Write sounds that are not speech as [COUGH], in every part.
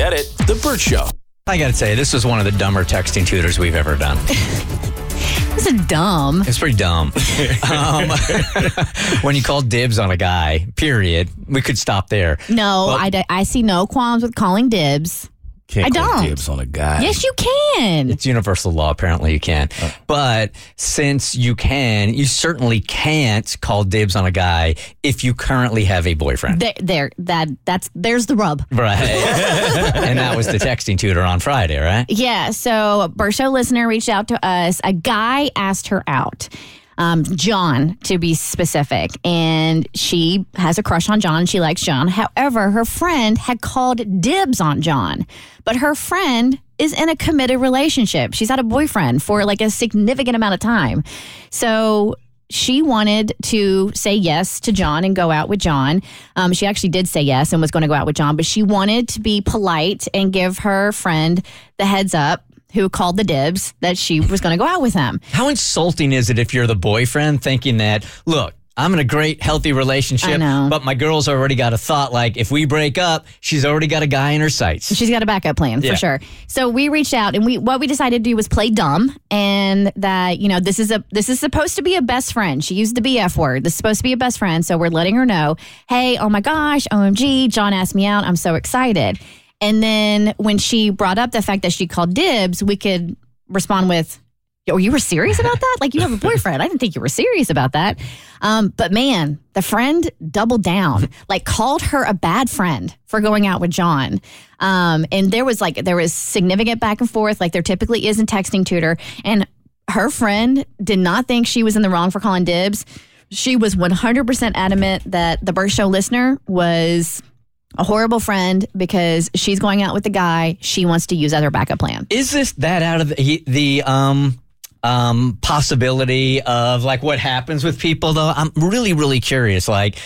Get it? The Burt Show. I got to say, this was one of the dumber texting tutors we've ever done. [LAUGHS] This is dumb. It's pretty dumb. [LAUGHS] um, [LAUGHS] when you call dibs on a guy, period, we could stop there. No, Well- I, d- I see no qualms with calling dibs. Can't I don't. dibs on a guy. Yes, you can. It's universal law. Apparently, you can. Uh. But since you can, you certainly can't call dibs on a guy if you currently have a boyfriend. There, there, that, that's, there's the rub. Right. [LAUGHS] and that was the texting tutor on Friday, right? Yeah. So, a Show listener reached out to us. A guy asked her out, um, John to be specific, and she has a crush on John. She likes John. However, her friend had called dibs on John, but her friend is in a committed relationship. She's had a boyfriend for like a significant amount of time. So, she wanted to say yes to John and go out with John. Um, she actually did say yes and was going to go out with John, but she wanted to be polite and give her friend the heads up who called the dibs that she was going to go out with him. How insulting is it if you're the boyfriend thinking that, look, I'm in a great, healthy relationship, but my girl's already got a thought like, if we break up, she's already got a guy in her sights. She's got a backup plan Yeah. for sure. So we reached out and we what we decided to do was play dumb and that you know this is a this is supposed to be a best friend. She used the BF word. This is supposed to be a best friend. So we're letting her know, hey, oh my gosh, OMG, John asked me out. I'm so excited. And then when she brought up the fact that she called dibs, we could respond with, "Oh, you were serious about that? Like you have a [LAUGHS] boyfriend? I didn't think you were serious about that." Um, but man, the friend doubled down, like called her a bad friend for going out with John. Um, and there was like there was significant back and forth, like there typically is in texting tutor. And her friend did not think she was in the wrong for calling dibs. She was 100% adamant that the Burt Show listener was a horrible friend because she's going out with the guy she wants to use as her backup plan. Is this that out of the, the um, um, possibility of like what happens with people though? I'm really, really curious. Like,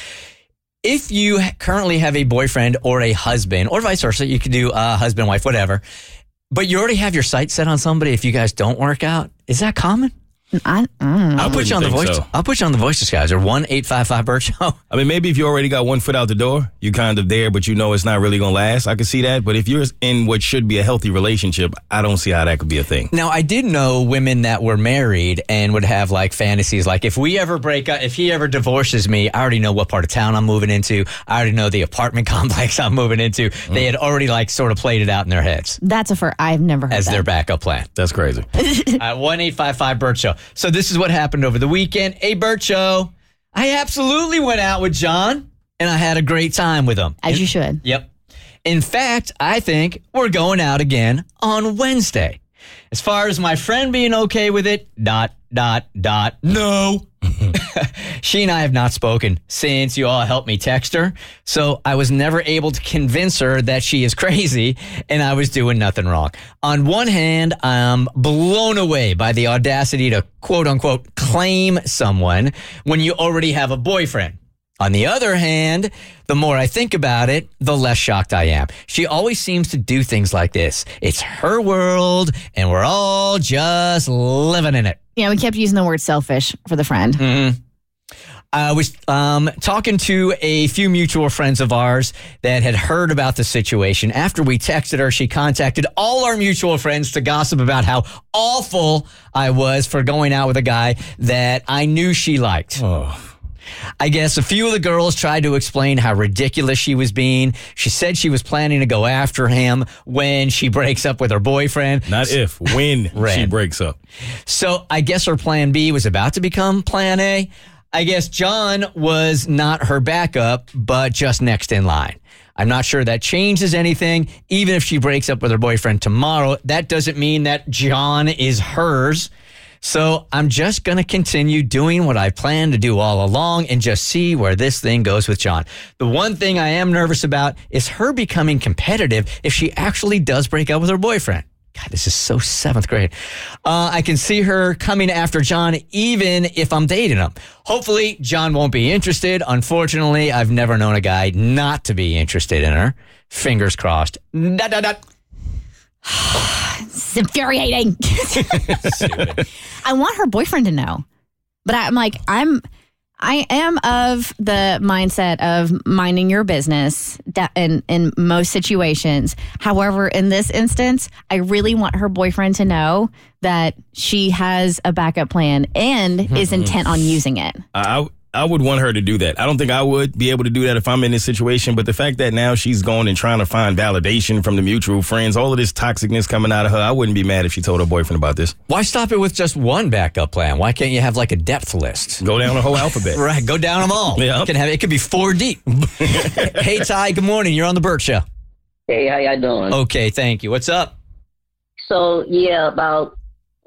if you currently have a boyfriend or a husband, or vice versa, you could do uh, husband, wife, whatever, but you already have your sights set on somebody if you guys don't work out. Is that common? I, mm. I'll put you on the voice. think so. I'll put you on the voices, guys. Or one eight five five Burt Show. [LAUGHS] I mean, maybe if you already got one foot out the door, you're kind of there, but you know it's not really going to last. I can see that. But if you're in what should be a healthy relationship, I don't see how that could be a thing. Now, I did know women that were married and would have like fantasies like, if we ever break up, if he ever divorces me, I already know what part of town I'm moving into. I already know the apartment [LAUGHS] complex I'm moving into. They had already like sort of played it out in their heads That's a fir- I've never heard as that. their backup plan. That's crazy. [LAUGHS] One eight five five Burt Show. So this is what happened over the weekend. Hey, Show. I absolutely went out with John and I had a great time with him. As you should. Yep. In fact, I think we're going out again on Wednesday. As far as my friend being okay with it, dot, dot, dot, no. She and I have not spoken since you all helped me text her. So I was never able to convince her that she is [LAUGHS] crazy and I was doing nothing wrong. On one hand, I'm blown away by the audacity to quote unquote claim someone when you already have a boyfriend. On the other hand, the more I think about it, the less shocked I am. She always seems to do things like this. It's her world, and we're all just living in it. Yeah, we kept using the word selfish for the friend. Mm-hmm. I was um, talking to a few mutual friends of ours that had heard about the situation. After we texted her, she contacted all our mutual friends to gossip about how awful I was for going out with a guy that I knew she liked. I guess a few of the girls tried to explain how ridiculous she was being. She said she was planning to go after him when she breaks up with her boyfriend. Not if, when [LAUGHS] she breaks up. So I guess her plan B was about to become plan A. I guess John was not her backup, but just next in line. I'm not sure that changes anything. Even if she breaks up with her boyfriend tomorrow, that doesn't mean that John is hers. So I'm just going to continue doing what I planned to do all along and just see where this thing goes with John. The one thing I am nervous about is her becoming competitive if she actually does break up with her boyfriend. God, this is so seventh grade. Uh, I can see her coming after John even if I'm dating him. Hopefully, John won't be interested. Unfortunately, I've never known a guy not to be interested in her. Fingers crossed. Dot, dot, dot. It's infuriating. [LAUGHS] I want her boyfriend to know, but I'm like, I'm, I am of the mindset of minding your business in in most situations. However, in this instance, I really want her boyfriend to know that she has a backup plan and is mm-hmm. intent on using it. I would want her to do that. I don't think I would be able to do that if I'm in this situation. But the fact that now she's going and trying to find validation from the mutual friends, all of this toxicness coming out of her, I wouldn't be mad if she told her boyfriend about this. Why stop it with just one backup plan? Why can't you have like a depth list? Go down the whole alphabet. [LAUGHS] Right, go down them all. Yeah. You can have it could be four deep. [LAUGHS] hey Ty, good morning. You're on the Burt Show. Hey, how y'all doing? Okay, thank you. What's up? So yeah, about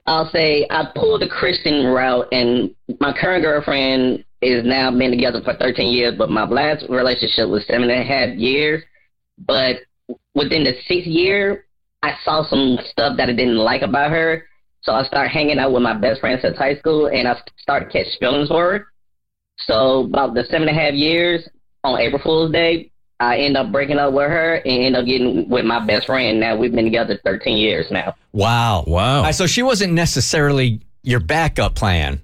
I'll say I pulled the Christian route, and my current girlfriend is now been together for 13 years, but my last relationship was seven and a half years. But within the sixth year, I saw some stuff that I didn't like about her, so I started hanging out with my best friend since high school, and I started to catch feelings for her. So about the seven and a half years on April Fool's Day, I end up breaking up with her and end up getting with my best friend. Now we've been together 13 years now. Wow. Wow. All right, so she wasn't necessarily your backup plan.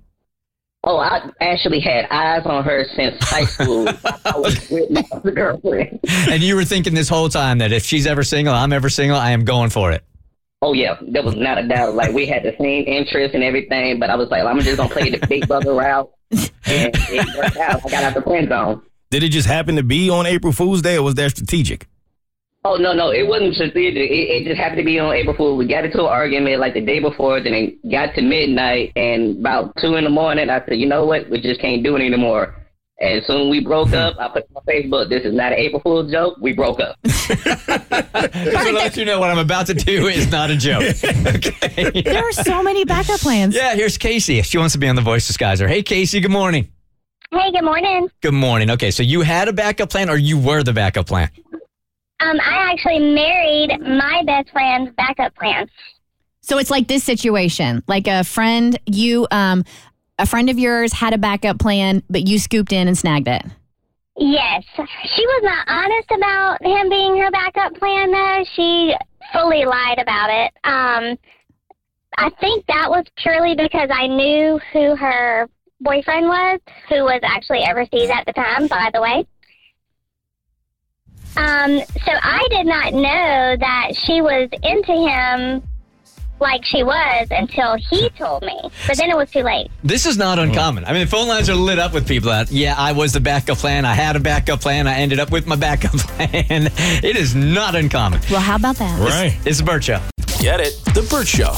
Oh, I actually had eyes on her since high school. [LAUGHS] I was with my girlfriend. And you were thinking this whole time that if she's ever single, I'm ever single, I am going for it. Oh yeah, there was not a doubt. Like we had the same interests and everything, but I was like, I'm just gonna play the big brother route, and it worked out. I got out the friend zone. Did it just happen to be on April Fool's Day or was that strategic? Oh no, no, it wasn't strategic. It, it just happened to be on April Fool. We got into an argument like the day before, then it got to midnight, and about two in the morning, I said, you know what, we just can't do it anymore. And soon we broke up. I put on Facebook, this is not an April Fool's joke. We broke up. [LAUGHS] Just to let you know what I'm about to do is not a joke. [LAUGHS] Okay. There are so many backup plans. Yeah, here's Casey. She wants to be on the Voice Disguiser. Hey, Casey, good morning. Hey, good morning. Good morning. Okay, so you had a backup plan or you were the backup plan? Um, I actually married my best friend's backup plan. So it's like this situation, like a friend you um a friend of yours had a backup plan, but you scooped in and snagged it. Yes, she was not honest about him being her backup plan, though. She fully lied about it. Um, I think that was purely because I knew who her boyfriend was, who was actually overseas at the time, by the way. Um, so I did not know that she was into him like she was until he told me. But then it was too late. This is not uncommon. I mean, the phone lines are lit up with people that, yeah, I was the backup plan. I had a backup plan. I ended up with my backup [LAUGHS] plan. it is not uncommon. Well, how about that? Right. It's a Burt Show. Get it? The Burt Show.